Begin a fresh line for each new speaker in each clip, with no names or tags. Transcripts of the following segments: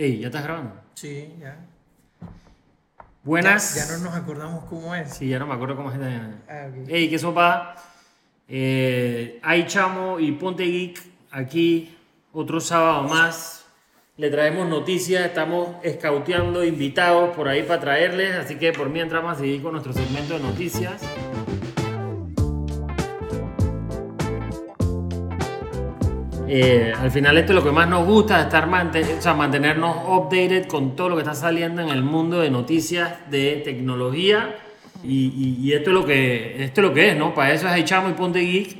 Ey, ¿ya estás grabando?
Sí, ya.
Buenas.
Ya, ya no nos acordamos cómo es.
Sí, ya no me acuerdo cómo es.
Ah, ok.
Ey, ¿qué sopa? Eh, hay Chamo y Ponte Geek aquí otro sábado más. Le traemos noticias, estamos escauteando invitados por ahí para traerles, así que por mientras vamos a seguir con nuestro segmento de noticias. Eh, al final esto es lo que más nos gusta, estar mante- o sea, mantenernos updated con todo lo que está saliendo en el mundo de noticias de tecnología y, esto es lo que esto es lo que es, ¿no? Para eso es Chamo y Ponte Geek.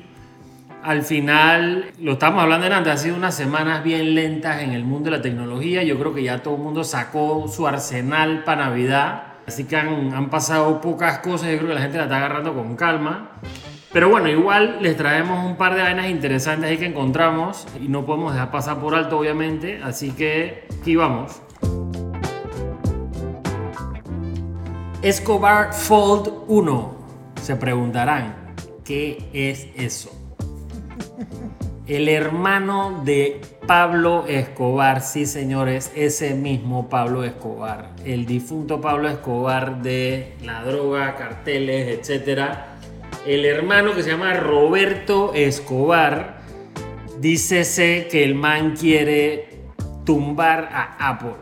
Al final, lo estamos hablando en antes, ha sido unas semanas bien lentas en el mundo de la tecnología. Yo creo que ya todo el mundo sacó su arsenal para Navidad. Así que han, han pasado pocas cosas. Yo creo que la gente la está agarrando con calma. Pero bueno, igual les traemos un par de vainas interesantes ahí que encontramos. Y no podemos dejar pasar por alto, obviamente. Así que aquí vamos. Escobar Fold 1. Se preguntarán, ¿qué es eso? El hermano de Pablo Escobar, sí señores, ese mismo Pablo Escobar, el difunto Pablo Escobar de la droga, carteles, etc. El hermano que se llama Roberto Escobar, dícese que el man quiere tumbar a Apple.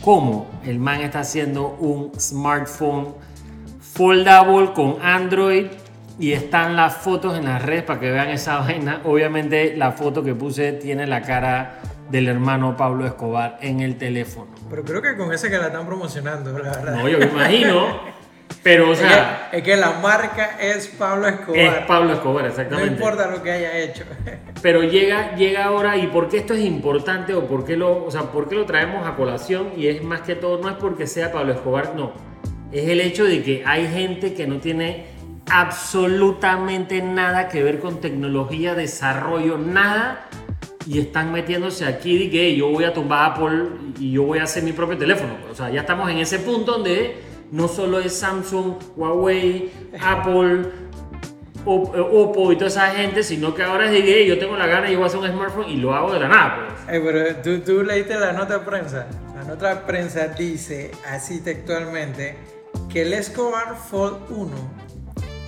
¿Cómo? El man está haciendo un smartphone foldable con Android y están las fotos en las redes para que vean esa vaina. Obviamente la foto que puse tiene la cara del hermano Pablo Escobar en el teléfono.
Pero creo que con ese que la están promocionando, la verdad.
No, yo me imagino. Pero, o
es,
sea,
que, es que la marca es Pablo Escobar.
es Pablo Escobar,
no
exactamente.
importa lo que haya hecho.
Pero llega, llega ahora, ¿y por qué esto es importante o por qué, lo, o sea, por qué lo traemos a colación? Y es más que todo, no es porque sea Pablo Escobar, no. Es el hecho de que hay gente que no tiene absolutamente nada que ver con tecnología, desarrollo, nada. Y están metiéndose aquí de que yo voy a tumbar Apple y yo voy a hacer mi propio teléfono. O sea, ya estamos en ese punto donde no solo es Samsung, Huawei, Apple, eh, Oppo y toda esa gente, sino que ahora es de yo tengo la gana y voy a hacer un smartphone y lo hago de la nada, pues.
Eh, pero ¿tú, tú leíste la nota de prensa. La nota de prensa dice, así textualmente, que el Escobar Fold 1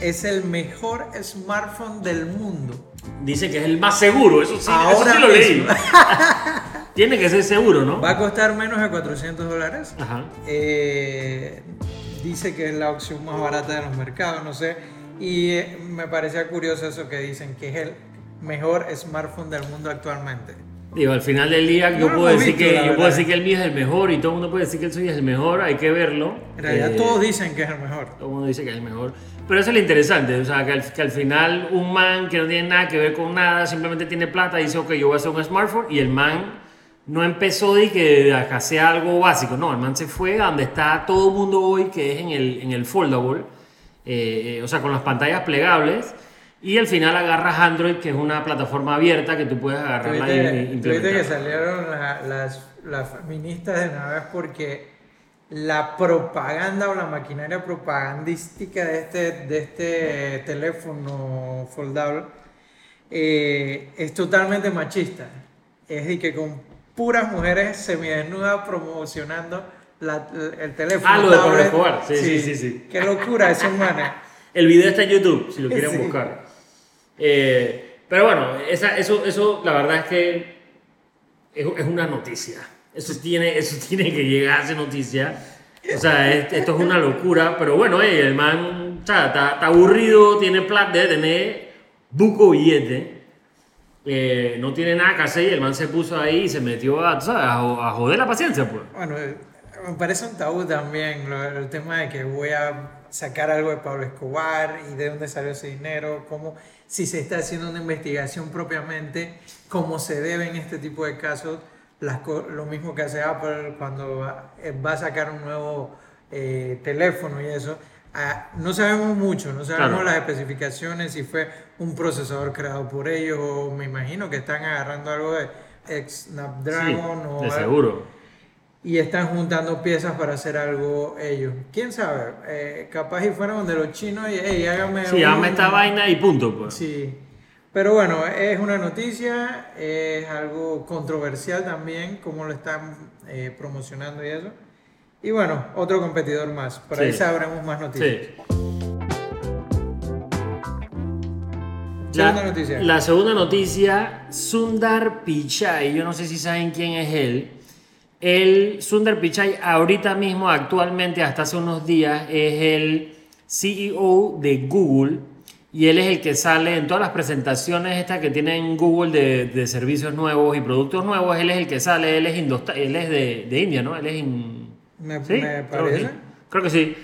es el mejor smartphone del mundo.
Dice que es el más seguro, eso sí, eso
Ahora
sí lo leí. Tiene que ser seguro, ¿no?
Va a costar menos de 400 dólares.
Ajá.
Eh, dice que es la opción más barata de los mercados, no sé. Y eh, me parecía curioso eso que dicen, que es el mejor smartphone del mundo actualmente.
Digo, al final del día
No
yo,
lo
puedo decir,
visto,
que, yo puedo decir que el mío es el mejor y todo el mundo puede decir que el suyo es el mejor, hay que verlo.
En realidad
Eh,
todos dicen que es el mejor.
Todo el mundo dice que es el mejor. Pero eso es lo interesante, o sea, que al, que al final un man que no tiene nada que ver con nada, simplemente tiene plata, dice, ok, yo voy a hacer un smartphone, y el man no empezó de que sea algo básico, no, el man se fue a donde está todo el mundo hoy, que es en el, en el foldable, eh, eh, o sea, con las pantallas plegables, y al final agarras Android, que es una plataforma abierta que tú puedes agarrarla y,
tuviste que
implementar.
salieron la- las, las feministas de una vez porque la propaganda o la maquinaria propagandística de este, de este teléfono foldable eh, es totalmente machista. Es decir, que con puras mujeres semidesnudas promocionando la- el teléfono.
Ah, lo de Pablo. Escobar. Sí, sí, sí, sí.
Qué locura, esos manes.
El video está en YouTube, si lo quieren
Sí.
buscar. Eh, pero bueno, esa- eso, eso la verdad es que es, es una noticia. Eso tiene, eso tiene que llegar a ser noticia. O sea, es- esto es una locura. Pero bueno, eh, el man o sea, está, está aburrido, tiene plata, debe tener buco billete. Eh, no tiene nada que hacer y el man se puso ahí y se metió a, tú sabes, a, jo- a joder la paciencia, pues.
Bueno, eh, me parece un tabú también lo- el tema de que voy a sacar algo de Pablo Escobar y de dónde salió ese dinero, cómo, si se está haciendo una investigación propiamente, cómo se debe en este tipo de casos, las lo mismo que hace Apple cuando va, eh, va a sacar un nuevo eh, teléfono y eso. Ah, no sabemos mucho, no sabemos
Claro.
las especificaciones, si fue un procesador creado por ellos o me imagino que están agarrando algo de ex Snapdragon o
de
algo-
seguro.
y están juntando piezas para hacer algo ellos. ¿Quién sabe? Eh, capaz y fueron de los chinos y hey, hágame
Sí,
un-
esta vaina y punto, pues.
Sí. Pero bueno, es una noticia, es algo controversial también, cómo lo están eh, promocionando y eso. Y bueno, otro competidor más. Por ahí
Sí.
sabremos más noticias.
Sí.
Segunda noticia.
La segunda noticia, Sundar Pichai. Yo no sé si saben quién es él. El Sundar Pichai ahorita mismo, actualmente, hasta hace unos días, es el CEO de Google. Y él es el que sale en todas las presentaciones estas que tienen Google de, de servicios nuevos y productos nuevos. Él es el que sale, él es, él es de, de India, ¿no? Él es in-
Me,
¿Sí?
me
Creo que
parece.
Creo que sí.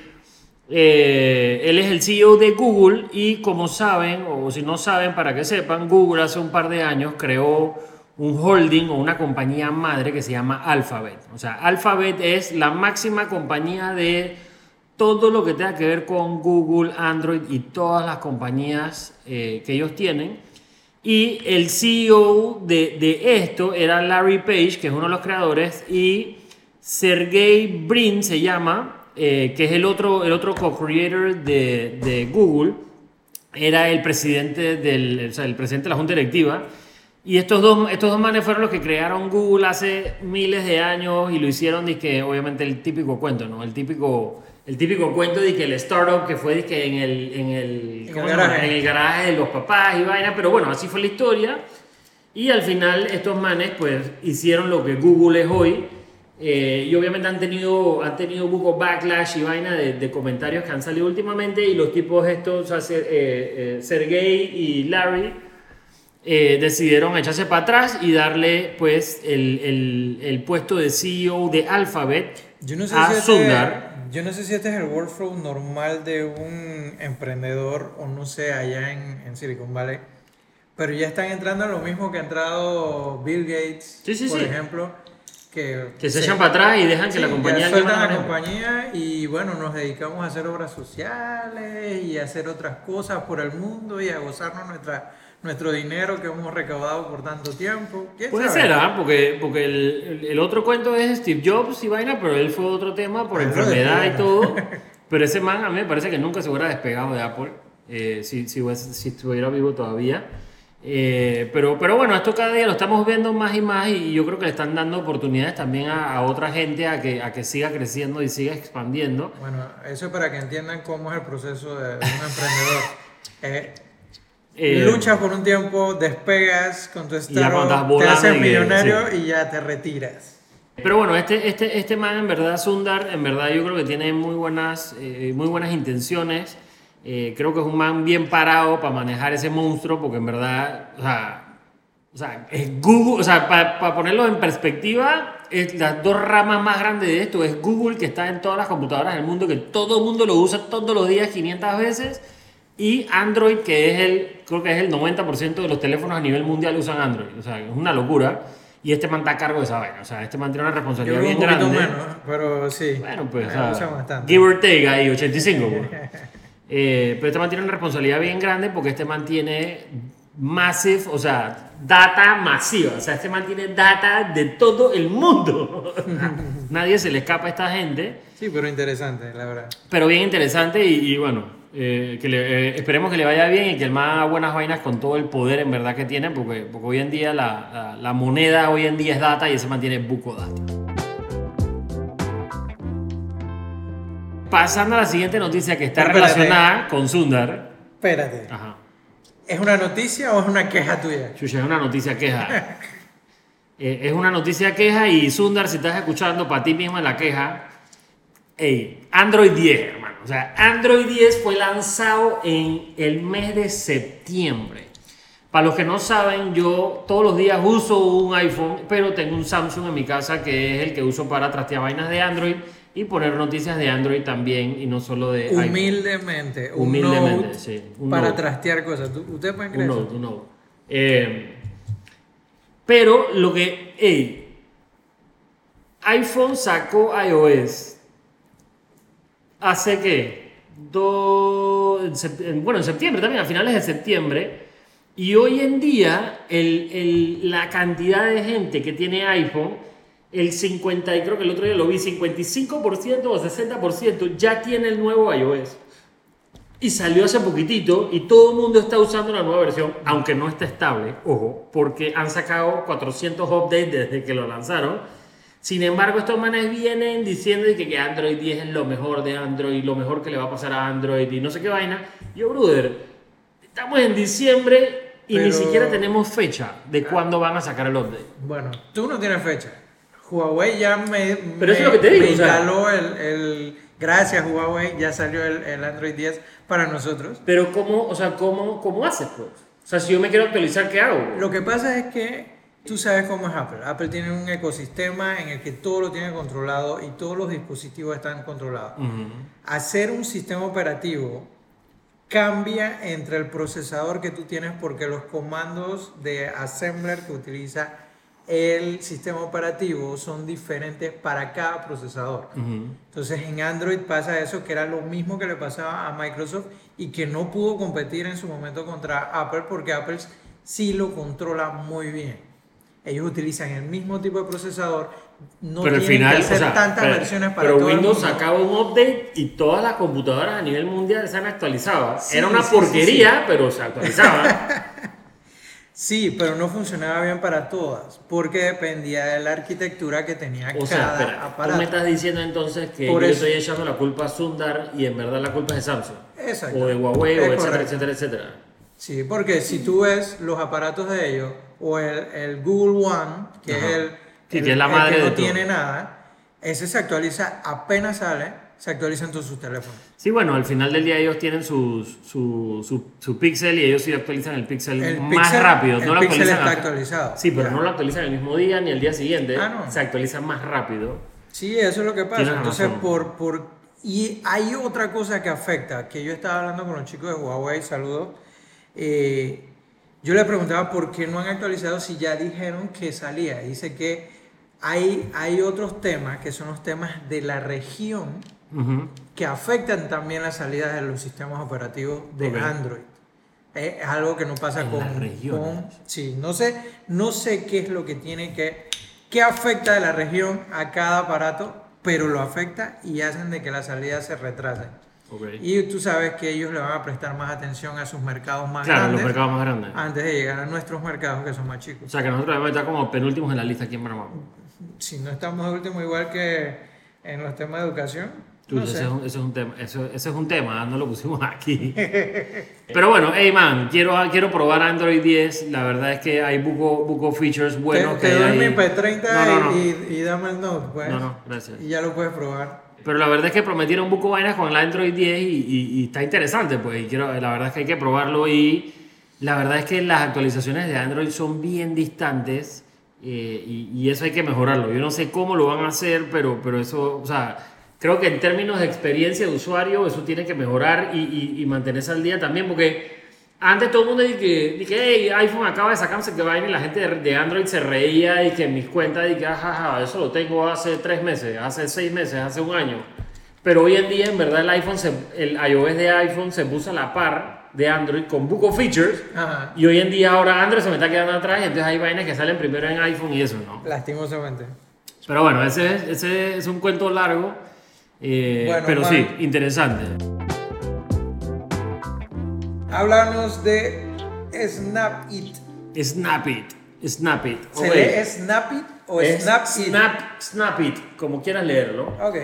Eh, él es el CEO de Google y como saben, o si no saben, para que sepan, Google hace un par de años creó un holding o una compañía madre que se llama Alphabet. O sea, Alphabet es la máxima compañía de todo lo que tenga que ver con Google, Android y todas las compañías eh, que ellos tienen. Y el CEO de, de esto era Larry Page, que es uno de los creadores, y Sergey Brin se llama, eh, que es el otro, el otro co-creator de, de Google, era el presidente, del, o sea, el presidente de la junta directiva. Y estos dos, estos dos manes fueron los que crearon Google hace miles de años y lo hicieron, que obviamente el típico cuento, ¿no? El típico, el típico cuento de que el startup que fue dizque, en el, en el,
En
¿cómo
el garaje.
En el garaje de los papás y vaina, pero bueno, así fue la historia. Y al final estos manes pues hicieron lo que Google es hoy. Eh, y obviamente han tenido, han tenido un poco backlash y vaina de, de comentarios que han salido últimamente. Y los tipos estos, o sea, Ser- eh, eh, Sergey y Larry, eh, decidieron echarse para atrás y darle pues el, el- el puesto de CEO de Alphabet
Yo no sé
a
si este,
Sundar.
Yo no sé si este es el workflow normal de un emprendedor o no sé, allá en, en Silicon Valley. Pero ya están entrando en lo mismo que ha entrado Bill Gates,
Sí, sí,
por
sí.
ejemplo. Que,
Que se echan para atrás y dejan que
Sí,
la
ya
compañía...
sueltan la compañía y bueno, nos dedicamos a hacer obras sociales y a hacer otras cosas por el mundo y a gozarnos nuestra, nuestro dinero que hemos recaudado por tanto tiempo. ¿Quién
Puede ser, ¿ah? Porque, porque el, el- otro cuento es Steve Jobs y vaina, pero él fue otro tema por
Él lo
enfermedad y todo. Pero ese man a mí me parece que nunca se hubiera despegado de Apple, eh, si, si, si estuviera vivo todavía. Eh, pero, pero bueno, esto cada día lo estamos viendo más y más y yo creo que le están dando oportunidades también a, a otra gente a que, a que siga creciendo y siga expandiendo.
Bueno, eso es para que entiendan cómo es el proceso de, de un emprendedor. Eh,
Eh,
luchas por un tiempo, despegas con tu startup, te haces
y
millonario
sí.
y ya te retiras.
Pero bueno, este, este, este man en verdad, Sundar, en verdad yo creo que tiene muy buenas, eh, muy buenas intenciones. Eh, creo que es un man bien parado para manejar ese monstruo, porque en verdad, o sea, o sea es Google, o sea, para ponerlo en perspectiva, es las dos ramas más grandes de esto es Google, que está en todas las computadoras del mundo, que todo el mundo lo usa todos los días 500 veces, y Android, que es el, creo que es el 90% de los teléfonos a nivel mundial usan Android. O sea, es una locura. Y este man está a cargo de esa vaina. O sea, este man tiene una responsabilidad
un
bien
poquito
grande.
menos, pero sí.
Bueno, pues, o
Eh,
sea,
bastante.
give or take ahí, 85. pues. Eh, pero este man tiene una responsabilidad bien grande porque este man tiene massive, o sea, data masiva. O sea, este man tiene data de todo el mundo. Nadie se le escapa a esta gente.
Sí, pero interesante, la verdad.
Pero bien interesante y, y bueno, eh, que le- eh, esperemos que le vaya bien y que el más haga buenas vainas con todo el poder en verdad que tiene, porque, porque hoy en día la, la- la moneda hoy en día es data y ese mantiene buco data. Pasando a la siguiente noticia que está
Espérate.
relacionada con Sundar.
Espérate,
Ajá.
¿es una noticia o es una queja tuya?
Chucha, es una noticia queja. Eh, es una noticia queja y Sundar, si estás escuchando para ti mismo en la queja, ey, Android 10, hermano. O sea, Android 10 fue lanzado en el mes de septiembre. Para los que no saben, yo todos los días uso un iPhone, pero tengo un Samsung en mi casa que es el que uso para trastear vainas de Android y poner noticias de Android también y no solo de iPhone.
Humildemente, un
Humildemente,
Note
sí, un
para
Note.
trastear cosas. ¿Tú- ¿Ustedes pueden
Un
creer
Note,
eso?
un Note. Eh, pero lo que. ey, iPhone sacó iOS. ¿Hace en- bueno, en septiembre también, a finales de septiembre. Y hoy en día, el- el- la cantidad de gente que tiene iPhone, el 50, y creo que el otro día lo vi, 55% o 60% ya tiene el nuevo iOS. Y salió hace poquitito y todo el mundo está usando la nueva versión, aunque no está estable, ojo, porque han sacado 400 updates desde que lo lanzaron. Sin embargo, estos manes vienen diciendo que, Android 10 es lo mejor de Android, lo mejor que le va a pasar a Android y no sé qué vaina. Yo, brother, estamos en diciembre y ni siquiera tenemos fecha de cuándo van a sacar el update.
Bueno, tú no tienes fecha. Huawei ya me,
Pero eso
me-
es lo que te digo,
me
o sea-
instaló el, el- Gracias Huawei, ya salió el, el Android 10 para nosotros.
Pero ¿cómo, o sea, cómo, cómo haces, pues? O sea, si yo me quiero actualizar, ¿qué hago?
Lo que pasa es que tú sabes cómo es Apple. Apple tiene un ecosistema en el que todo lo tiene controlado y todos los dispositivos están controlados. Hacer un sistema operativo cambia entre el procesador que tú tienes porque los comandos de assembler que utiliza el sistema operativo son diferentes para cada procesador.
Ujú.
Entonces en Android pasa eso, que era lo mismo que le pasaba a Microsoft y que no pudo competir en su momento contra Apple porque Apple sí lo controla muy bien. Ellos utilizan el mismo tipo de procesador, no
pero
tienen
final,
que hacer
o sea,
tantas
pero-
versiones para
pero
todo
Windows sacaba un update y todas las computadoras a nivel mundial se han actualizado.
Sí,
Era una
sí, sí,
porquería, pero se actualizaban.
Sí, pero no funcionaba bien para todas, porque dependía de la arquitectura que tenía
o sea,
cada
espera, tú
aparato.
me estás diciendo entonces que
Por
yo
eso.
estoy echando la culpa a Sundar y en verdad la culpa es de Samsung.
Exacto.
O de Huawei,
Es
o etcétera,
correcto.
etcétera, etcétera.
Sí, porque si tú ves los aparatos de ellos, o el, el Google One, que
Ajá.
es el,
Sí,
el-
que es la
el
madre
que no
de
tiene nada, ese se actualiza apenas sale, se actualiza en todos sus teléfonos.
Sí, bueno, al final del día ellos tienen su, su, su Pixel y ellos sí actualizan el Pixel
El
más
Pixel-
rápido.
el
no lo
Pixel
actualizan
está actualizado,
Sí, pero
ya.
no lo actualizan el mismo día ni el día siguiente.
Ah, no.
Se actualizan más rápido.
Sí, eso es lo que pasa. Entonces, por, por... Y hay otra cosa que afecta, que yo estaba hablando con los chicos de Huawei, saludos. eh, yo le preguntaba por qué no han actualizado si ya dijeron que salía. Dice que hay, hay otros temas, que son los temas de la región,
Ujú.
que afectan también las salidas de los sistemas operativos de
Ok.
Android. Es es algo que no pasa
En
con, con- sí, no sé, no sé qué es lo que tiene que qué afecta de la región a cada aparato, pero lo afecta y hacen de que las salidas se retrasen.
Ok.
Y tú sabes que ellos le van a prestar más atención a sus mercados más
Claro, los
grandes
mercados más grandes.
antes de llegar a nuestros mercados que son más
O
chicos.
sea que nosotros debemos estar como penúltimos en la lista aquí en Panamá.
Si no estamos de último igual que en los temas de educación,
Tú,
no
ese,
sé.
es un, ese es un tema, eso, ese es un tema, no lo pusimos aquí. Pero bueno, hey man, quiero, quiero probar Android 10. La verdad es que hay buco, buco features buenos
te,
que
te doy mi P30
No, no, no.
Y, y dame el Note, pues.
No, no, gracias.
Y ya lo puedes probar.
Pero la verdad es que prometieron buco vainas con el Android 10 y, y- y está interesante, pues. Y quiero, la verdad es que hay que probarlo y la verdad es que las actualizaciones de Android son bien distantes eh, y, y eso hay que mejorarlo. Yo no sé cómo lo van a hacer, pero, pero eso, o sea, creo que en términos de experiencia de usuario eso tiene que mejorar y, y- y mantenerse al día también, porque antes todo el mundo dije, dije hey, iPhone acaba de sacarse que vaina y la gente de, de Android se reía y que en mis cuentas dije, jaja, eso lo tengo hace tres meses, hace seis meses, hace un año. Pero hoy en día, en verdad, el iPhone, se- el iOS de iPhone se puso a la par de Android con Book of Features.
Ajá.
Y hoy en día ahora Android se me está quedando atrás y entonces hay vainas que salen primero en iPhone y eso, ¿no?
Lastimosamente.
Pero bueno, ese es, ese es un cuento largo, eh,
Bueno,
pero sí, interesante.
Háblanos de Snap It.
Snap it, snap it.
¿Se lee Snap It o
Es
Snap It?
Snap, snap it, como quieras leerlo.
Ok.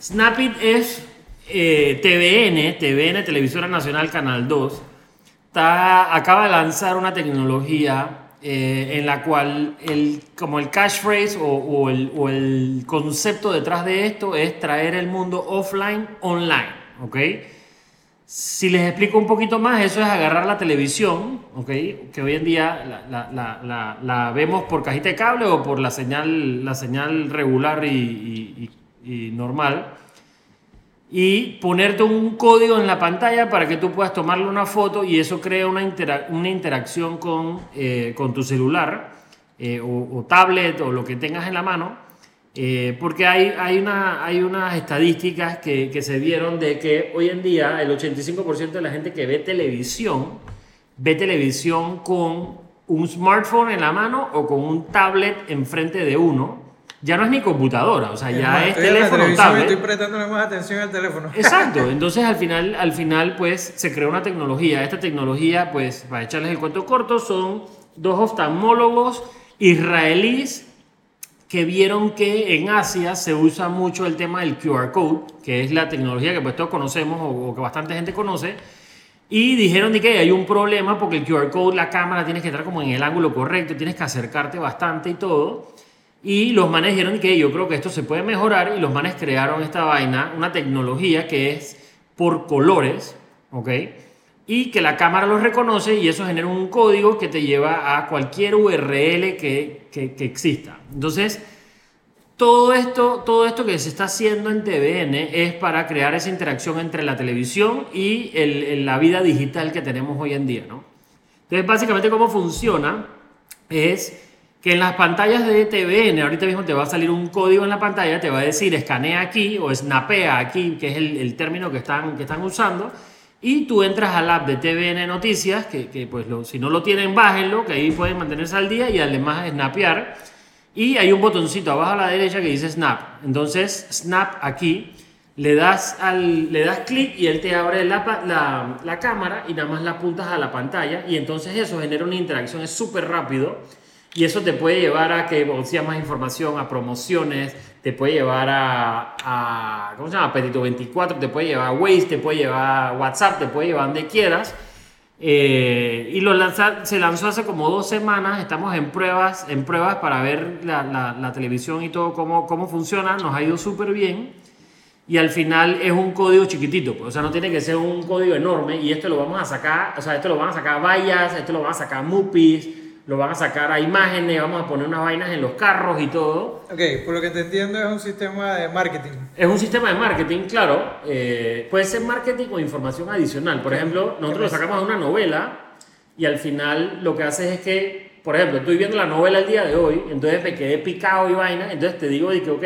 Snapit es eh, TVN, TVN, Televisora Nacional Canal 2. Está, acaba de lanzar una tecnología eh, en la cual el, como el catchphrase o, o el, o el concepto detrás de esto es traer el mundo offline online. ¿ok? Si les explico un poquito más, eso es agarrar la televisión, ¿ok? que hoy en día la, la- la- vemos por cajita de cable o por la señal, la señal regular y normal, y ponerte un código en la pantalla para que tú puedas tomarle una foto y eso crea una, intera- una interacción con, eh, con tu celular eh, o, o tablet o lo que tengas en la mano. Eh, porque hay, hay, una, hay unas estadísticas que, que se vieron de que hoy en día el 85% de la gente que ve televisión ve televisión con un smartphone en la mano o con un tablet enfrente de uno ya no es ni computadora, o sea,
Es
ya
más,
es teléfono, tablet.
Estoy prestándole más atención al teléfono.
Exacto, entonces al final, al final pues se creó una tecnología. Esta tecnología, pues para echarles el cuento corto, son dos oftalmólogos israelíes que vieron que en Asia se usa mucho el tema del QR code, que es la tecnología que pues todos conocemos o, o que bastante gente conoce, y dijeron de que hay un problema porque el QR code, la cámara tienes que estar como en el ángulo correcto, tienes que acercarte bastante y todo. Y los manes dijeron que yo creo que esto se puede mejorar y los manes crearon esta vaina, una tecnología que es por colores, ¿ok? Y que la cámara los reconoce y eso genera un código que te lleva a cualquier URL que, que, que exista. Entonces, todo esto, todo esto que se está haciendo en TVN es para crear esa interacción entre la televisión y el- el- la vida digital que tenemos hoy en día, ¿no? Entonces, básicamente, cómo funciona es que en las pantallas de TVN, ahorita mismo te va a salir un código en la pantalla, te va a decir escanea aquí o snapea aquí, que es el, término que están, que están usando, y tú entras al app de TVN Noticias, que, que, pues lo- si no lo tienen, bájenlo, que ahí pueden mantenerse al día y además snapear. Y hay un botoncito abajo a la derecha que dice Snap. Entonces, Snap aquí, le das, das clic y él te abre la, la, la cámara y nada más la apuntas a la pantalla. Y entonces eso genera una interacción, es súper rápido. Y eso te puede llevar a que consigas más información, a promociones, te puede llevar a, a ¿cómo se llama? Apetito 24, te puede llevar a Waze, te puede llevar a WhatsApp, te puede llevar donde quieras. Eh, y lo lanza- se lanzó hace como dos semanas, estamos en pruebas, en pruebas para ver la, televisión y todo cómo, cómo funciona, nos ha ido súper bien. Y al final es un código chiquitito, pues, o sea, no tiene que ser un código enorme y esto lo vamos a sacar, o sea, esto lo van a sacar a vallas, esto lo van a sacar a mupis, lo van a sacar a imágenes, vamos a poner unas vainas en los carros y todo.
Ok, por lo que te entiendo es un sistema de marketing.
Es un sistema de marketing, claro. eh, puede ser marketing o información adicional. Por ejemplo, nosotros lo sacamos de una novela y al final lo que haces es que, por ejemplo, estoy viendo la novela el día de hoy, entonces me quedé picado y vaina, entonces te digo de que, ok,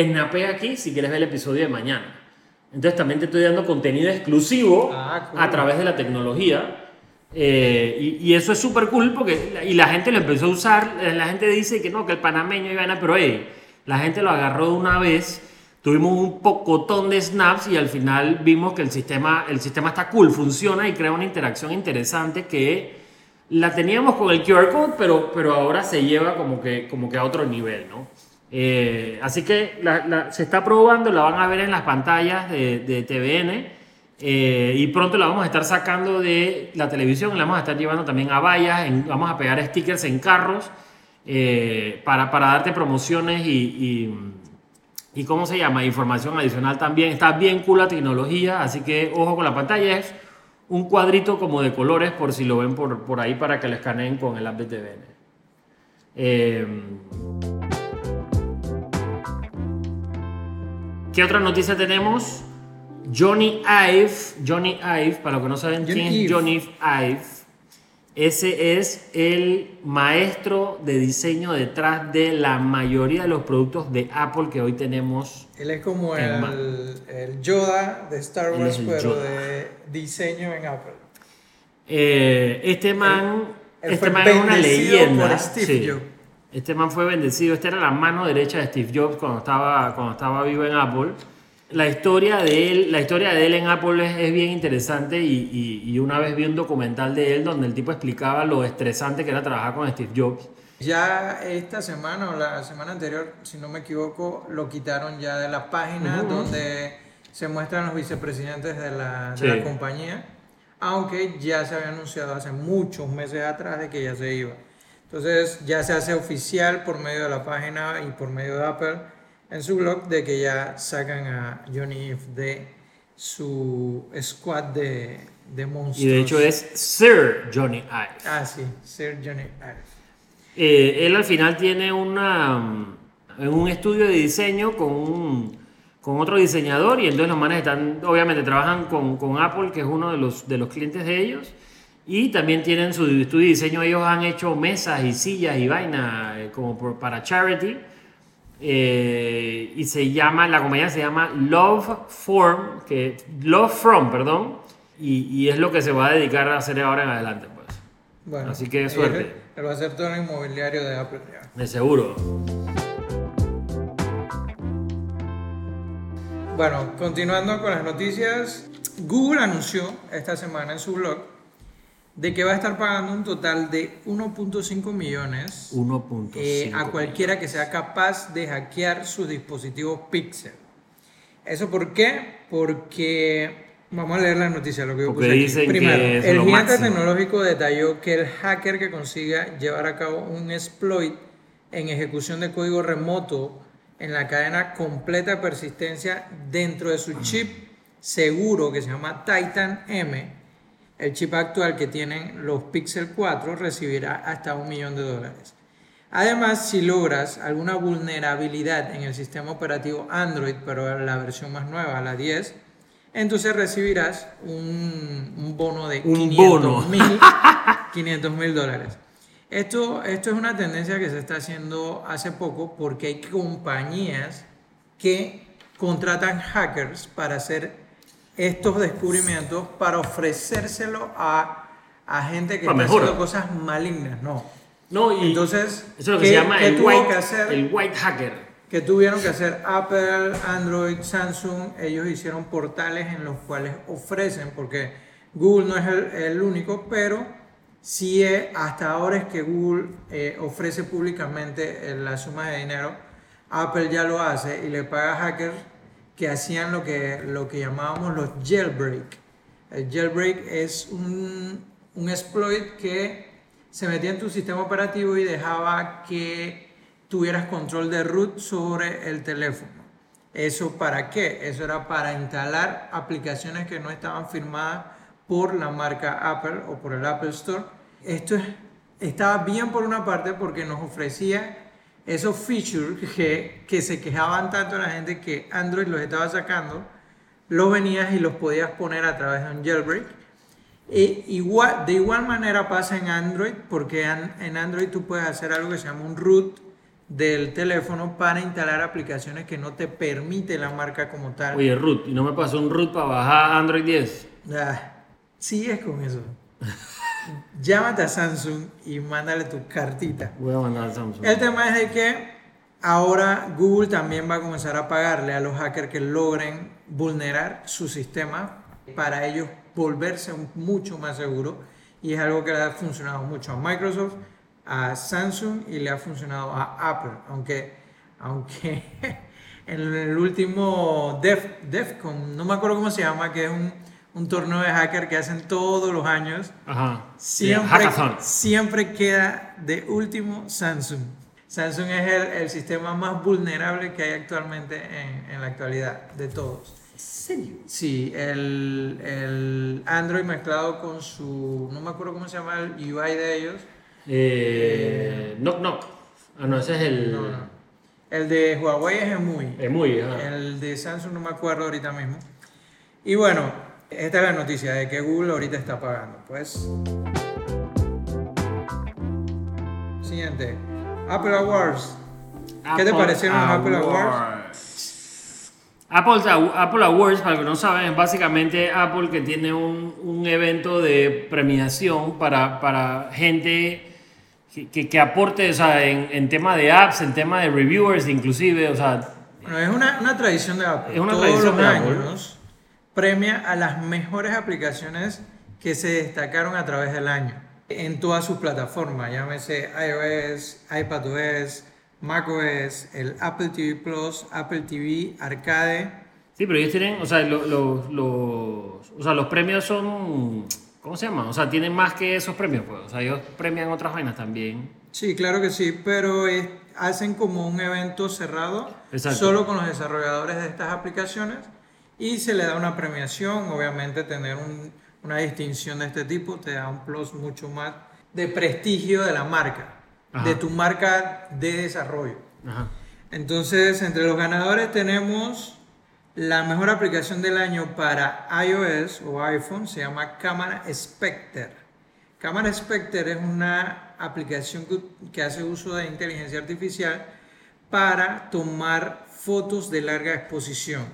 snapea aquí si quieres ver el episodio de mañana. Entonces también te estoy dando contenido exclusivo
Ah, cool.
a través de la tecnología. Eh, y, eso es súper cool porque y la gente lo empezó a usar. eh, La gente dice que no, que el panameño y vaina, pero hey, la gente lo agarró de una vez. Tuvimos un pocotón de snaps y al final vimos que el sistema, el sistema está cool, funciona y crea una interacción interesante que la teníamos con el QR code, pero, pero ahora se lleva como que, como que a otro nivel, ¿no? Eh, así que se está probando, la van a ver en las pantallas de TVN eh, y pronto la vamos a estar sacando de la televisión, la vamos a estar llevando también a vallas, vamos a pegar stickers en carros eh, para, para darte promociones y, y, y ¿cómo se llama? Información adicional también. Está bien cool la tecnología, así que ojo con la pantalla. Es un cuadrito como de colores por si lo ven por, por ahí para que lo escaneen con el app de TVN. Eh, ¿Qué otra noticia tenemos? Johnny Ive, Johnny Ive, para los que no saben
Johnny
quién es. Johnny Ive, ese es el maestro de diseño detrás de la mayoría de los productos de Apple que hoy tenemos.
Él es como
El
Yoda de Star Wars, pero
Yoda.
de diseño en Apple.
Eh, este man,
él
este man es una leyenda. sí. Este man fue bendecido. Esta era la mano derecha de Steve Jobs cuando estaba, cuando estaba vivo en Apple. La historia de él, la historia de él en Apple es, es bien interesante y, y- y una vez vi un documental de él donde el tipo explicaba lo estresante que era trabajar con Steve Jobs.
Ya esta semana o la semana anterior, si no me equivoco, lo quitaron ya de la página
Ujú.
donde se muestran los vicepresidentes de la, de
Sí.
la compañía, aunque ya se había anunciado hace muchos meses atrás de que ya se iba. Entonces ya se hace oficial por medio de la página y por medio de Apple en su blog de que ya sacan a Johnny Ive de su squad de, de monstruos.
Y de hecho es Sir Johnny Ive.
Ah, sí, Sir Johnny Ive.
Eh, él al final tiene una, mm, un estudio de diseño con, un- con otro diseñador y entonces los manes están, obviamente trabajan con, con Apple, que es uno de los, de los clientes de ellos, y también tienen su estudio de diseño, ellos han hecho mesas y sillas y vaina eh, como por- para charity. Eh, y se llama, la compañía se llama Love Form, que, Love From, perdón, y, y, es lo que se va a dedicar a hacer ahora en adelante, pues.
Bueno,
Así que suerte.
Eh, el va a hacer todo inmobiliario de Apple.
De seguro.
Bueno, continuando con las noticias, Google anunció esta semana en su blog de que va a estar pagando un total de 1.5 millones
1.5
eh, a cualquiera que sea capaz de hackear sus dispositivos Pixel. ¿Eso por qué? Porque vamos a leer la noticia, lo que yo
Porque
puse aquí.
dicen que
Primero,
es
el
lo
gigante
máximo.
tecnológico detalló que el hacker que consiga llevar a cabo un exploit en ejecución de código remoto en la cadena completa de persistencia dentro de su chip seguro que se llama Titan M, el chip actual que tienen los Pixel 4 recibirá hasta un millón de dólares. Además, si logras alguna vulnerabilidad en el sistema operativo Android, pero en la versión más nueva, la 10, entonces recibirás un, un bono de
Un
500
bono.
mil 500 mil dólares. Esto, esto es una tendencia que se está haciendo hace poco porque hay compañías que contratan hackers para hacer estos descubrimientos para ofrecérselo a, a gente que
Pa'
está
mejora.
haciendo cosas malignas. No.
No, y
Entonces,
eso es lo que
¿qué-
se llama
qué
el white,
que hacer?
el white hacker.
que tuvieron que hacer Apple, Android, Samsung, ellos hicieron portales en los cuales ofrecen, porque Google no es el, el único, pero sí es, hasta ahora es que Google eh, ofrece públicamente eh, la suma de dinero. Apple ya lo hace y le paga a hackers que hacían lo que, lo que llamábamos los jailbreak. El jailbreak es un, un exploit que se metía en tu sistema operativo y dejaba que tuvieras control de root sobre el teléfono. ¿Eso para qué? Eso era para instalar aplicaciones que no estaban firmadas por la marca Apple o por el Apple Store. Esto es- estaba bien por una parte porque nos ofrecía esos features que, que se quejaban tanto la gente que Android los estaba sacando, los venías y los podías poner a través de un jailbreak. E igual, de igual manera pasa en Android, porque an- en Android tú puedes hacer algo que se llama un root del teléfono para instalar aplicaciones que no te permite la marca como tal.
Oye, root, ¿y no me pasó un root para bajar Android 10?
Ah, sigues con eso. Llámate a Samsung y mándale tu cartita.
Voy a mandar al Samsung.
El tema es de que ahora Google también va a comenzar a pagarle a los hackers que logren vulnerar su sistema para ellos volverse mucho más seguro y es algo que le ha funcionado mucho a Microsoft, a Samsung y le ha funcionado a Apple, aunque aunque en el último Def, DEFCON, no me acuerdo cómo se llama, que es un, un torneo de hacker que hacen todos los años,
Ajá.
Siempre, siempre queda de último Samsung. Samsung es el, el sistema más vulnerable que hay actualmente en, en la actualidad, de todos.
¿En serio?
Sí, el, el Android mezclado con su, no me acuerdo cómo se llama el UI de ellos.
Eh, knock Knock. Ah, no, ese es el.
No, no. El de Huawei es muy.
Es muy. ajá.
El de Samsung no me acuerdo ahorita mismo. Y bueno, esta es la noticia de que Google ahorita está pagando. Pues. Siguiente. Apple Awards. ¿Qué te parecieron los Apple
Awards? Apple, Apple Awards, para los que no saben, es básicamente Apple que tiene un, un evento de premiación para, para gente que, que, que aporte o sea, en, en tema de apps, en tema de reviewers, inclusive. O sea,
Bueno, es una, una tradición de Apple.
Es una
Todos
tradición
los
de Apple.
Premia a las mejores aplicaciones que se destacaron a través del año en todas sus plataformas, llámese iOS, iPadOS, macOS, el Apple TV Plus, Apple TV Arcade.
sí, pero ellos tienen, o sea, lo- lo- los, o sea, los premios son, ¿cómo se llama? O sea, tienen más que esos premios, pues. O sea, ellos premian otras vainas también.
Sí, claro que sí, pero es- hacen como un evento cerrado
Exacto.
solo con los desarrolladores de estas aplicaciones y se le da una premiación, obviamente tener un- una distinción de este tipo te da un plus mucho más de prestigio de la marca,
Ajá.
de tu marca de desarrollo.
Ajá.
Entonces, entre los ganadores tenemos la mejor aplicación del año para iOS o iPhone, se llama Cámara Spectre. Cámara Spectre es una aplicación que, que hace uso de inteligencia artificial para tomar fotos de larga exposición.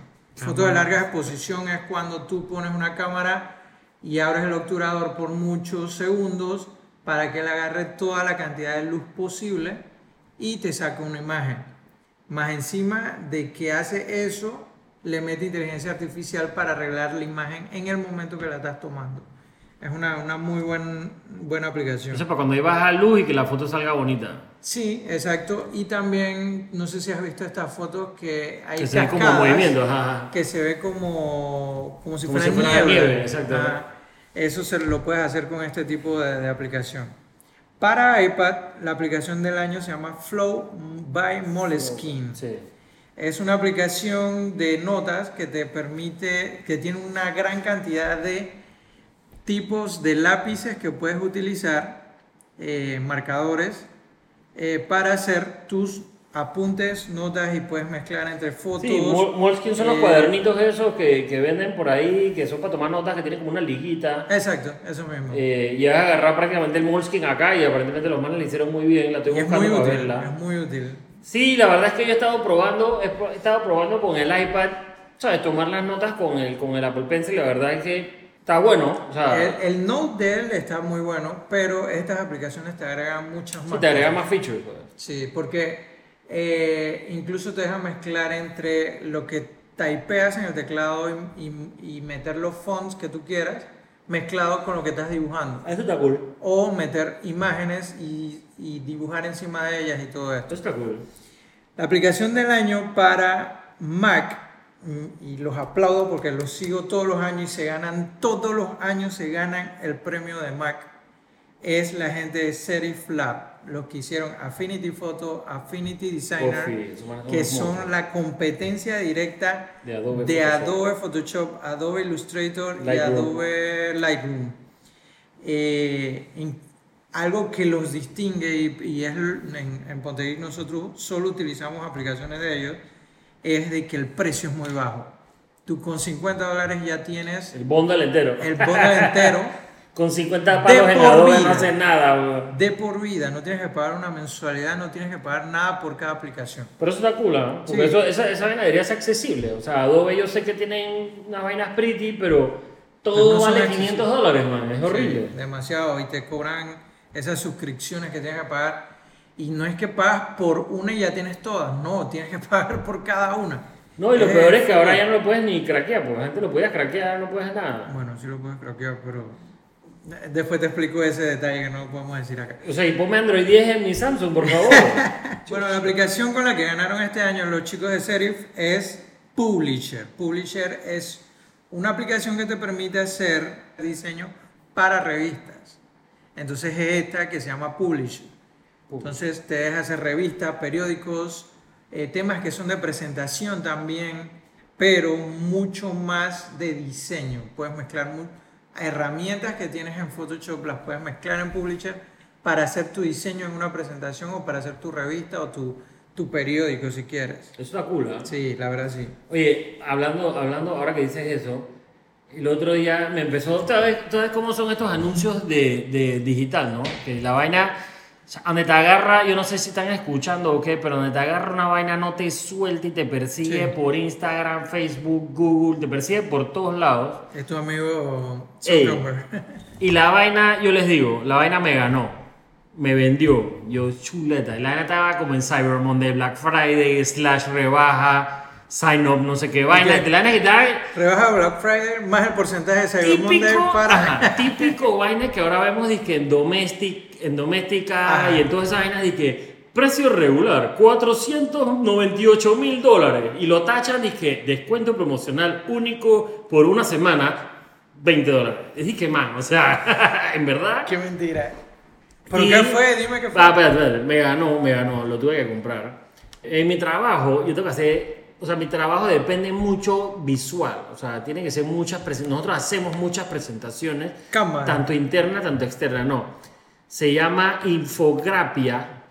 Fotos de larga exposición es cuando tú pones una cámara y abres el obturador por muchos segundos para que él agarre toda la cantidad de luz posible y te saca una imagen. Más encima de que hace eso, le mete inteligencia artificial para arreglar la imagen en el momento que la estás tomando. Es una, una muy buen, buena aplicación.
Eso es para cuando ibas a luz y que la foto salga bonita.
Sí, exacto. Y también, no sé si has visto estas fotos que hay
Que se ve como movimientos, ajá.
que se ve como, como si
Como
fuera
si fuera
nieve.
nieve, exacto.
Ajá. Eso se lo puedes hacer con este tipo de, de aplicación. Para iPad, la aplicación del año se llama Flow by Moleskine.
Sí.
Es una aplicación de notas que te permite, que tiene una gran cantidad de tipos de lápices que puedes utilizar, eh, marcadores, eh, para hacer tus apuntes, notas y puedes mezclar entre fotos.
Sí, Mol- Moleskine son los
eh,
cuadernitos esos que, que venden por ahí, que son para tomar notas, que tienen como una liguita.
Exacto, eso mismo.
Eh, y vas a agarrar prácticamente el Moleskine acá y aparentemente los manes le hicieron muy bien, la estoy
es
buscando
muy
para
útil,
verla.
es muy útil.
Sí, la verdad es que yo he estado probando, he pro- he estado probando con el iPad, ¿sabes? Tomar las notas con el, con el Apple Pencil, la verdad es que está bueno. O sea,
El, el Note de él está muy bueno, pero estas aplicaciones te agregan muchas
sí
más
te agrega
cosas.
más features. pues.
Sí, porque eh, incluso te deja mezclar entre lo que typeas en el teclado y, y- y meter los fonts que tú quieras, mezclado con lo que estás dibujando.
Eso está cool.
O meter imágenes y, y dibujar encima de ellas y todo esto.
Eso está cool.
La aplicación del año para Mac, y los aplaudo porque los sigo todos los años y se ganan, todos los años se ganan el premio de Mac, es la gente de Serif Lab, los que hicieron Affinity Photo, Affinity Designer, que son la competencia directa
De Adobe
de
Photoshop.
Adobe Photoshop, Adobe Illustrator y
Lightroom.
Adobe Lightroom. Eh, algo que los distingue y, y es en, en nosotros solo utilizamos aplicaciones de ellos, es de que el precio es muy bajo. Tú con 50 dólares ya tienes
El bundle entero.
el bundle entero
Con 50 palos en
por
Adobe no
vida.
haces nada, weón.
de por vida. No tienes que pagar una mensualidad, no tienes que pagar nada por cada aplicación.
Pero eso está cool, ¿no? Porque
Sí.
eso, esa, esa vaina debería ser accesible. O sea, Adobe yo sé que tienen unas vainas pretty, pero todo
no
vale
accesibles.
500 dólares, man. Es horrible.
Sí, demasiado. Y te cobran esas suscripciones que tienes que pagar. Y no es que pagas por una y ya tienes todas. No, tienes que pagar por cada una.
No, y lo
Eh,
peor es que ahora ya no lo puedes ni craquear, porque antes lo podías craquear, no puedes nada.
Bueno, sí lo puedes craquear, pero después te explico ese detalle que no podemos decir acá.
O sea, y ponme Android 10 en mi Samsung, por favor.
Bueno, la aplicación con la que ganaron este año los chicos de Serif es Publisher. Publisher es una aplicación que te permite hacer diseño para revistas. Entonces es esta que se llama Publisher. Entonces te deja hacer revistas, periódicos, eh, temas que son de presentación también, pero mucho más de diseño. Puedes mezclar herramientas que tienes en Photoshop, las puedes mezclar en Publisher para hacer tu diseño en una presentación o para hacer tu revista o tu, tu periódico si quieres.
Eso está cool, ¿ah?
Sí, la verdad sí.
Oye, hablando, hablando, ahora que dices eso, el otro día me empezó otra vez, otra vez cómo son estos anuncios de, de digital, ¿no? Que la vaina, o sea, donde te agarra, yo no sé si están escuchando o qué, pero donde te agarra una vaina no te suelta y te persigue
Sí.
por Instagram, Facebook, Google, te persigue por todos lados.
Es tu amigo
Ey. Y la vaina, yo les digo, la vaina me ganó, me vendió, yo chuleta. La vaina estaba como en Cyber Monday, Black Friday, slash rebaja, sign up, no sé qué vaina.
Ok.
Y la vaina que
Rebaja Black Friday más el porcentaje de Cyber Monday para...
ajá, típico vaina que ahora vemos dizque en domestic, en doméstica
Ajá.
y en todas esas vainas de que precio regular 498 mil dólares y lo tachan dizque descuento promocional único por una semana 20 dólares. Es que man, o sea, en verdad.
Qué mentira. ¿Pero
Y-
qué fue? Dime qué fue.
Ah, espérate, espérate, me ganó, me ganó, lo tuve que comprar. En mi trabajo, yo tengo que hacer, o sea, mi trabajo depende mucho visual, o sea, tiene que ser muchas presentaciones. Nosotros hacemos muchas presentaciones,
Cámara.
tanto interna, tanto externa, no. Se llama infografía,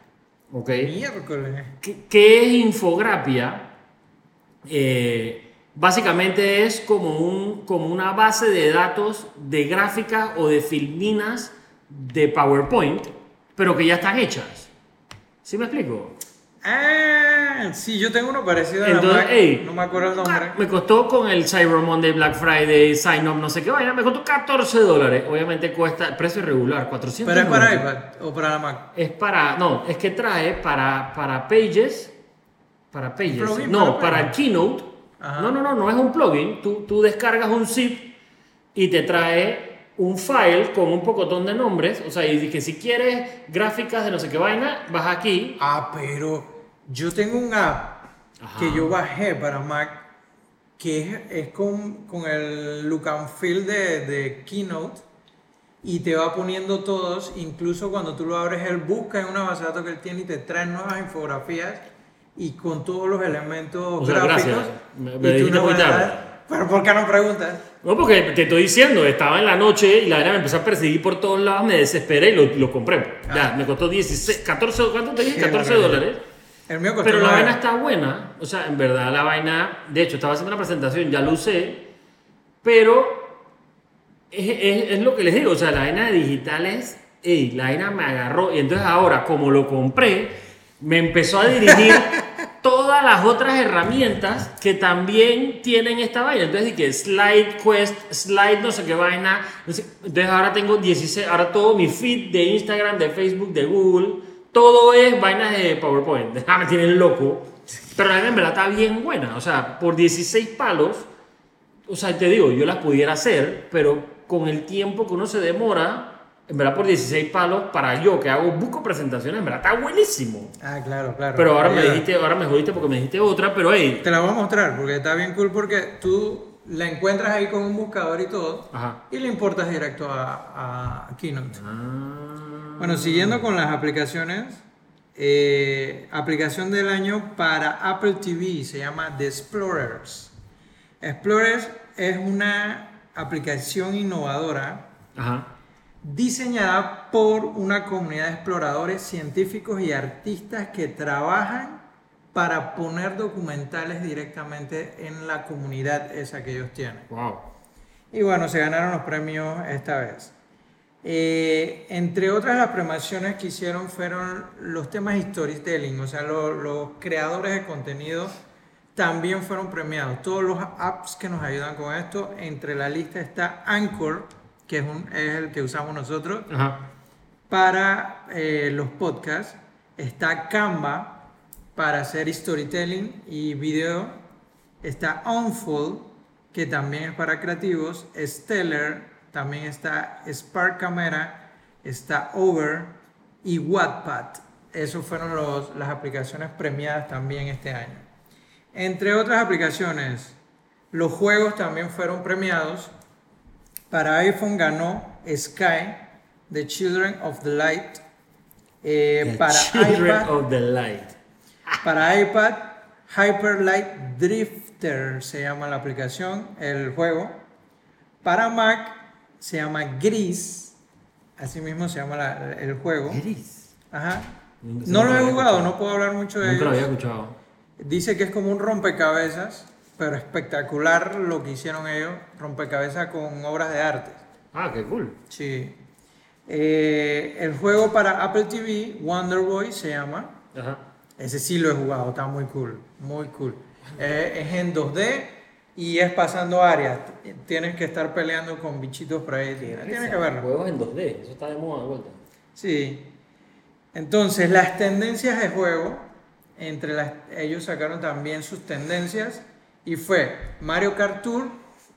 ¿ok?
Miércoles.
¿Qué, qué es infografía? Eh, básicamente es como, un, como una base de datos de gráficas o de filminas de PowerPoint, pero que ya están hechas. ¿Sí me explico?
Ah, sí, yo tengo uno parecido a la
Entonces,
Mac,
ey,
no me acuerdo el nombre.
Me costó con el Cyber Monday, Black Friday, Sign Up, no sé qué vaina, me costó 14 dólares. Obviamente cuesta, precio regular, 400
Pero es para iPad o para la Mac.
Es para, no, es que trae para, para Pages, para Pages,
Plugin
no,
para
para. Keynote,
Ajá.
No, no, no, no es un plugin. Tú, tú descargas un zip y te trae un file con un pocotón de nombres. O sea, y que si quieres gráficas de no sé qué vaina, vas aquí.
Ah, pero yo tengo un app
Ajá.
que yo bajé para Mac que es, es con, con el look and feel de, de Keynote y te va poniendo todos, incluso cuando tú lo abres, él busca en una base de datos que él tiene y te trae nuevas infografías y con todos los elementos
O sea,
gráficos.
gracias. Me- me
y tú no
muy tarde.
Pero ¿por qué no preguntas?
No, porque te estoy diciendo, estaba en la noche y la vaina me empezó a perseguir por todos lados, me desesperé y lo, lo compré. Ya,
Ah.
me costó 16, 14, ¿cuánto te dije?
Qué
14
barbaridad.
dólares.
El mío costó
Pero la vaina está buena. O sea, en verdad la vaina. De hecho, estaba haciendo una presentación, ya lo usé. Pero es, es- es lo que les digo. O sea, la vaina de digitales. Ey, la vaina me agarró. Y entonces ahora, como lo compré, me empezó a dirigir todas las otras herramientas que también tienen esta vaina. Entonces dije, Slide Quest, Slide no sé qué vaina. Entonces ahora tengo 16, ahora todo mi feed de Instagram, de Facebook, de Google, todo es vainas de PowerPoint. Ah, me tienen loco. Pero la vaina en verdad está bien buena. O sea, por 16 palos, o sea, te digo, yo las pudiera hacer, pero con el tiempo que uno se demora, en verdad por 16 palos, para yo que hago busco presentaciones, en verdad está buenísimo.
Ah, claro, claro.
Pero ahora me dijiste, ahora me jodiste porque me dijiste otra, pero hey.
Te la voy a mostrar porque está bien cool porque tú la encuentras ahí con un buscador y todo
Ajá.
y le importas directo a, a Keynote.
Ah.
Bueno, siguiendo con las aplicaciones, eh, aplicación del año para Apple TV se llama The Explorers. Explorers es una aplicación innovadora
Ajá.
diseñada por una comunidad de exploradores, científicos y artistas que trabajan para poner documentales directamente en la comunidad esa que ellos tienen.
Wow.
Y bueno, se ganaron los premios esta vez. Eh, entre otras las premiaciones que hicieron fueron los temas storytelling, o sea, lo- los creadores de contenido también fueron premiados. Todos los apps que nos ayudan con esto, entre la lista está Anchor, que es, un- es el que usamos nosotros,
Ajá.
para eh, los podcasts. Está Canva para hacer storytelling y video. Está Unfold, que también es para creativos. Stellar, también está Spark Camera. Está Over y Wattpad. Esas fueron los- las aplicaciones premiadas también este año. Entre otras aplicaciones, los juegos también fueron premiados. Para iPhone ganó Sky, The Children of the Light. Eh,
The
para,
Children
iPad,
of the Light.
Para iPad, Hyper Light Drifter se llama la aplicación, el juego. Para Mac se llama Gris, así mismo se llama la- el juego.
Gris.
Ajá.
Nunca-
No lo he jugado,
escuchado.
no puedo hablar mucho de
Nunca lo
ello.
había escuchado.
Dice que es como un rompecabezas, pero espectacular lo que hicieron ellos, rompecabezas con obras de arte.
Ah, qué cool.
Sí. Eh, el juego para Apple TV, Wonder Boy se llama.
Ajá.
Ese sí lo he jugado, está muy cool, muy cool. Eh, es en 2D y es pasando áreas. Tienes que estar peleando con bichitos por ahí. Tienes que verlo.
Juegos en 2D, eso está de moda de vuelta.
Sí. Entonces, las tendencias de juego, entre las, ellos sacaron también sus tendencias y fue Mario Kart Tour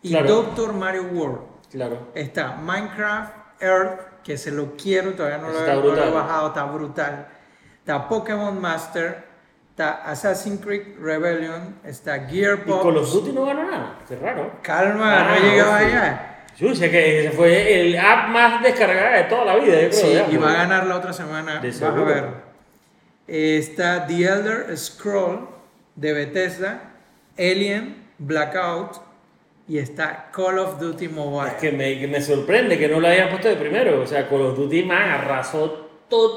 y
Claro.
Doctor Mario World.
Claro.
Está Minecraft Earth, que se lo quiero, todavía no lo, no lo he bajado, está brutal. Está Pokémon Master, está Assassin's Creed Rebellion, está Gear
Y con los Duty no ganó nada. Qué raro.
Calma,
Ah,
no
sí.
allá.
Chucha, que ese fue el app más descargada de toda la vida, yo creo.
Sí,
ya,
y va a ganar la otra semana.
De
Vas a ver. Está The Elder Scroll de Bethesda, Alien, Blackout y está Call of Duty Mobile.
Es que me, me sorprende que no lo hayan puesto de primero. O sea, Call of Duty man arrasó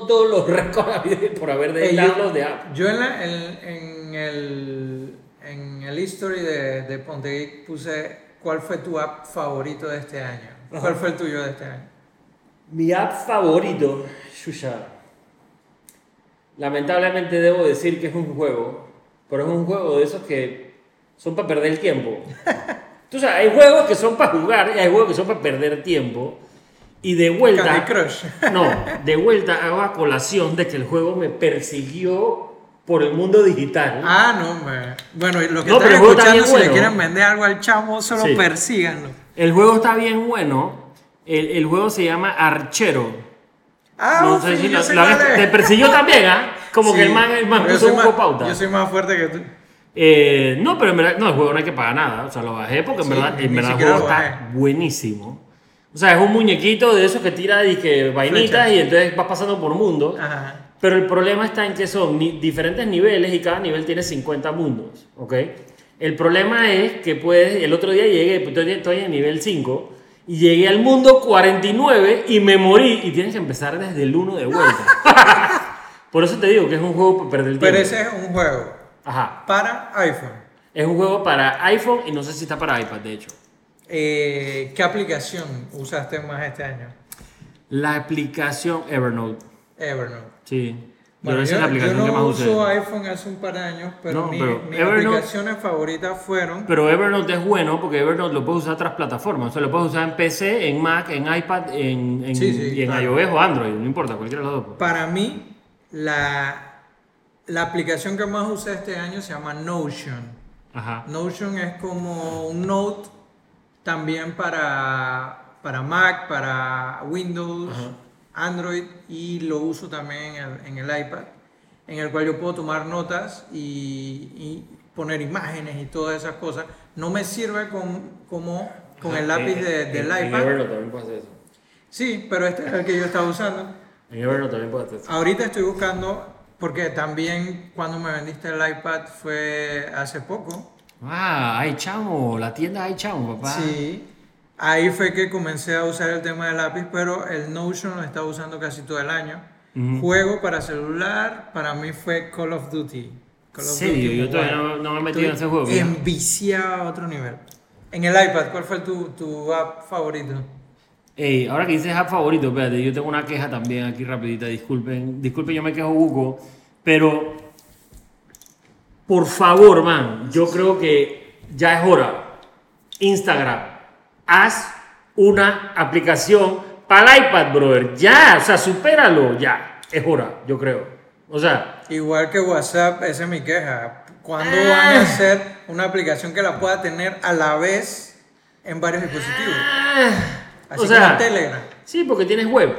todos los récords por haber de
Eh, yo-
de app.
Yo en, la- en- en el, en el history de, de Ponte Geek puse cuál fue tu app favorito de este año. ¿Cuál fue el tuyo de este año?
Mi app favorito, Shusha. Lamentablemente debo decir que es un juego, pero es un juego de esos que son para perder el tiempo. Tú sabes, hay juegos que son para jugar y hay juegos que son para perder tiempo. Y de vuelta.
Crush.
No, de vuelta hago a colación de que el juego me persiguió por el mundo digital.
Ah, no, me... Bueno, y lo que
No,
están escuchando, si le
bueno.
quieren vender algo al chamo, solo
Sí.
persíganlo.
El juego está bien bueno. El, el juego se llama Archero.
Ah,
no sé si lo, te persiguió también, ¿ah? Como
Sí,
que el man, el man puso un
más-
pauta.
Yo soy más fuerte que tú.
Eh, no, pero en verdad, no, el juego no hay que pagar nada. O sea, lo bajé porque en
Sí,
verdad, en verdad el juego está buenísimo. O sea, es un muñequito de esos que tira y que vainitas
Flechas.
y entonces vas pasando por mundos.
Ajá.
Pero el problema está en que son ni- diferentes niveles y cada nivel tiene 50 mundos, ¿ok? El problema es que puedes, el otro día llegué, pues, estoy, estoy en nivel 5, y llegué al mundo 49 y me morí y tienes que empezar desde el 1 de vuelta. Por eso te digo que es un juego para perder el tiempo.
Pero ese es un juego
Ajá.
para iPhone.
Es un juego para iPhone y no sé si está para iPad, de hecho.
Eh, ¿Qué aplicación usaste más este año?
La aplicación Evernote,
Evernote.
sí.
Bueno, yo,
es la aplicación
yo
que
no
usé.
uso iPhone hace un par de años, pero
No,
mi-
pero
mis
Evernote-
aplicaciones favoritas fueron...
Pero Evernote es bueno porque Evernote lo puedes usar en otras plataformas. O sea, lo puedes usar en PC, en Mac, en iPad, en, en-
Sí, sí,
y en iOS o Android, no importa, cualquiera de los dos. pues.
Para mí, la, la aplicación que más usé este año se llama Notion.
Ajá.
Notion es como un Note también para, para Mac, para Windows, Android y lo uso también en el, en el iPad, en el cual yo puedo tomar notas y, y poner imágenes y todas esas cosas. No me sirve con, como con el lápiz de- del
en,
iPad.
En Evernote también puedes hacer eso.
Sí, pero este es el que yo estaba usando.
En Evernote también puedes hacer eso.
Ahorita estoy buscando, porque también cuando me vendiste el iPad fue hace poco.
Ah, ay chamo, la tienda hay chamo, papá.
Sí. Ahí fue que comencé a usar el tema del lápiz, pero el Notion lo estaba usando casi todo el año. Juego para celular, para mí fue Call of Duty. Call of
¿Serio? Yo todavía no, no me he metido en ese juego.
Enviciado a otro nivel. En el iPad, ¿cuál fue tu, tu app favorito?
Ey, ahora que dices app favorito, espérate, yo tengo una queja también aquí rapidita, disculpen, disculpen, yo me quejo buco, pero por favor, man, yo creo que ya es hora. Instagram, haz una aplicación para el iPad, brother, ya, o sea, supéralo, ya, es hora, yo creo. O sea,
Igual que WhatsApp, esa es mi queja. ¿Cuándo
Ah.
van a hacer una aplicación que la pueda tener a la vez en varios dispositivos?
ah,
Así
o sea,
Telegram.
sí, porque tienes web.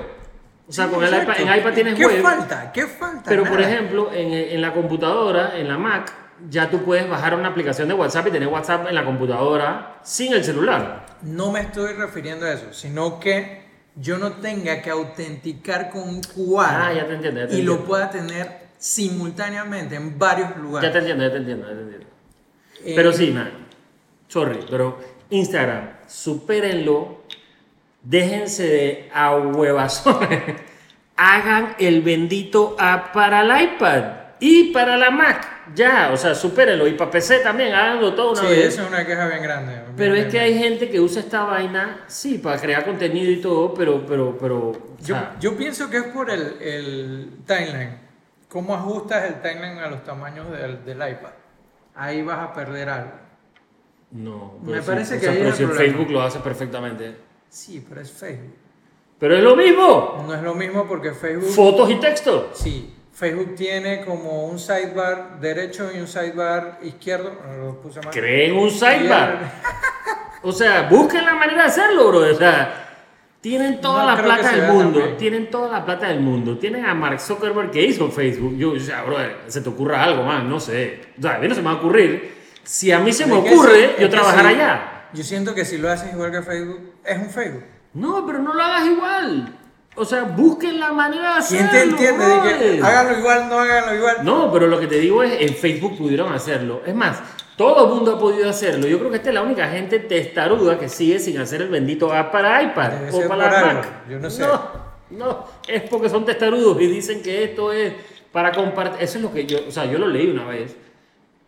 O sea,
Sí,
con el iPad, en iPad tienes
¿Qué
web.
falta? ¿Qué falta?
Pero por ejemplo, en, en la computadora, en la Mac, ya tú puedes bajar una aplicación de WhatsApp y tener WhatsApp en la computadora sin el celular.
No me estoy refiriendo a eso, sino que yo no tenga que autenticar con un
Ah, ya te entiendo, ya te
y lo pueda tener simultáneamente en varios
Ya
lugares.
te entiendo, ya te entiendo, ya te entiendo.
Eh,
Pero sí, man, sorry, pero Instagram, supérenlo, déjense de ahuevazones, hagan el bendito app para el iPad y para la Mac, ya, o sea, supérenlo, y para PC también, háganlo todo una
Sí,
vez.
esa es una queja bien grande. bien
Pero es que
grande.
hay gente que usa esta vaina, sí, para crear contenido y todo, pero, pero, pero,
Yo,
sea,
yo pienso que es por el, el timeline. ¿Cómo ajustas el timeline a los tamaños del, del iPad? Ahí vas a perder algo.
no.
me
sí,
parece
o
que
sea, pero si
el.
Facebook lo hace perfectamente.
Sí, pero es Facebook.
Pero es lo mismo,
No es lo mismo porque Facebook...
fotos y texto.
Sí, Facebook tiene como un sidebar derecho y un sidebar izquierdo. No lo puse mal.
Creen un sidebar. O sea, busquen la manera de hacerlo, bro. O sea, tienen toda
No
la plata del mundo.
tan bien.
Tienen toda la plata del mundo. Tienen a Mark Zuckerberg que hizo Facebook. Yo, sea, bro, se te ocurra algo más, no sé. O sea, a mí no se me va a ocurrir. Si a mí se me ocurre,
sí,
yo trabajar
sí.
allá.
Yo siento que si lo haces igual que Facebook, es un Facebook.
No, pero no lo hagas igual. O sea, busquen la manera de hacerlo.
¿Quién te entiende? De que háganlo igual, no háganlo igual.
No, pero lo que te digo es, en Facebook pudieron hacerlo. Es más, todo el mundo ha podido hacerlo. Yo creo que esta es la única gente testaruda que sigue sin hacer el bendito app para iPad
Debe
o para la Mac.
yo no sé.
No, no, es porque son testarudos y dicen que esto es para compartir. Eso es lo que yo, o sea, yo lo leí una vez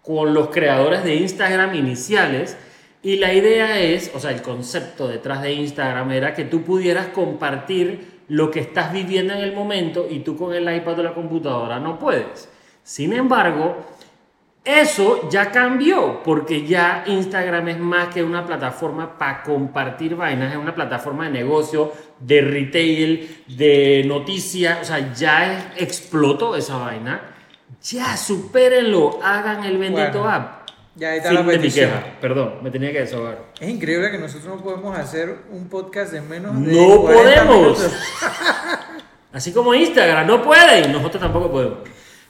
con los creadores de Instagram iniciales. Y la idea es, o sea, el concepto detrás de Instagram era que tú pudieras compartir lo que estás viviendo en el momento y tú con el iPad o la computadora no puedes. Sin embargo, eso ya cambió porque ya Instagram es más que una plataforma para compartir vainas, es una plataforma de negocio, de retail, de noticias, o sea, ya explotó esa vaina Ya, supérenlo, hagan el bendito
Bueno,
app.
Ya está la
de mi queja, perdón, me tenía que desahogar.
Es increíble que nosotros no podemos hacer un podcast de menos de
No
40
podemos.
minutos.
Así como Instagram, no pueden, nosotros tampoco podemos.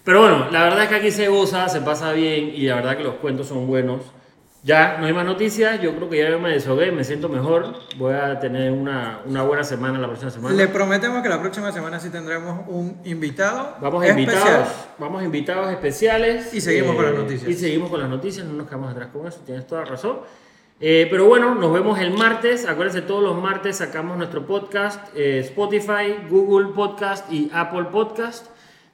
Pero bueno, la verdad es que aquí se goza, se pasa bien y la verdad que los cuentos son buenos. Ya no hay más noticias, yo creo que ya me desahogué, me siento mejor. Voy a tener una, una buena semana la próxima semana.
Le prometemos que la próxima semana sí tendremos un invitado.
Vamos
especial.
invitados, vamos invitados especiales.
Y seguimos con las noticias.
Y seguimos con las noticias, no nos quedamos atrás con eso, tienes toda razón. Eh, pero bueno, nos vemos el martes. Acuérdense, todos los martes sacamos nuestro podcast, eh, Spotify, Google Podcast y Apple Podcast.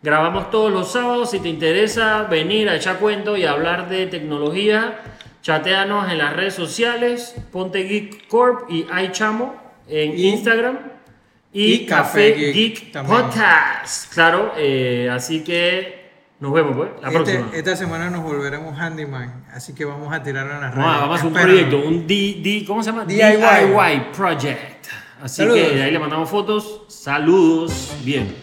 Grabamos todos los sábados. Si te interesa venir a echar cuento y hablar de tecnología, chateanos en las redes sociales, Ponte Geek Corp y iChamo en
Y-
Instagram. Y,
y
Café
Café
Geek. Podcast. Claro, eh, así que nos vemos pues, la
Este-
próxima.
esta semana nos volveremos handyman, así que vamos a tirarlo en las redes.
Vamos a- vamos a hacer un proyecto, un D, D- ¿cómo se llama?
DIY.
Project. Así
Saludos.
que de ahí le mandamos fotos. Saludos. Bien.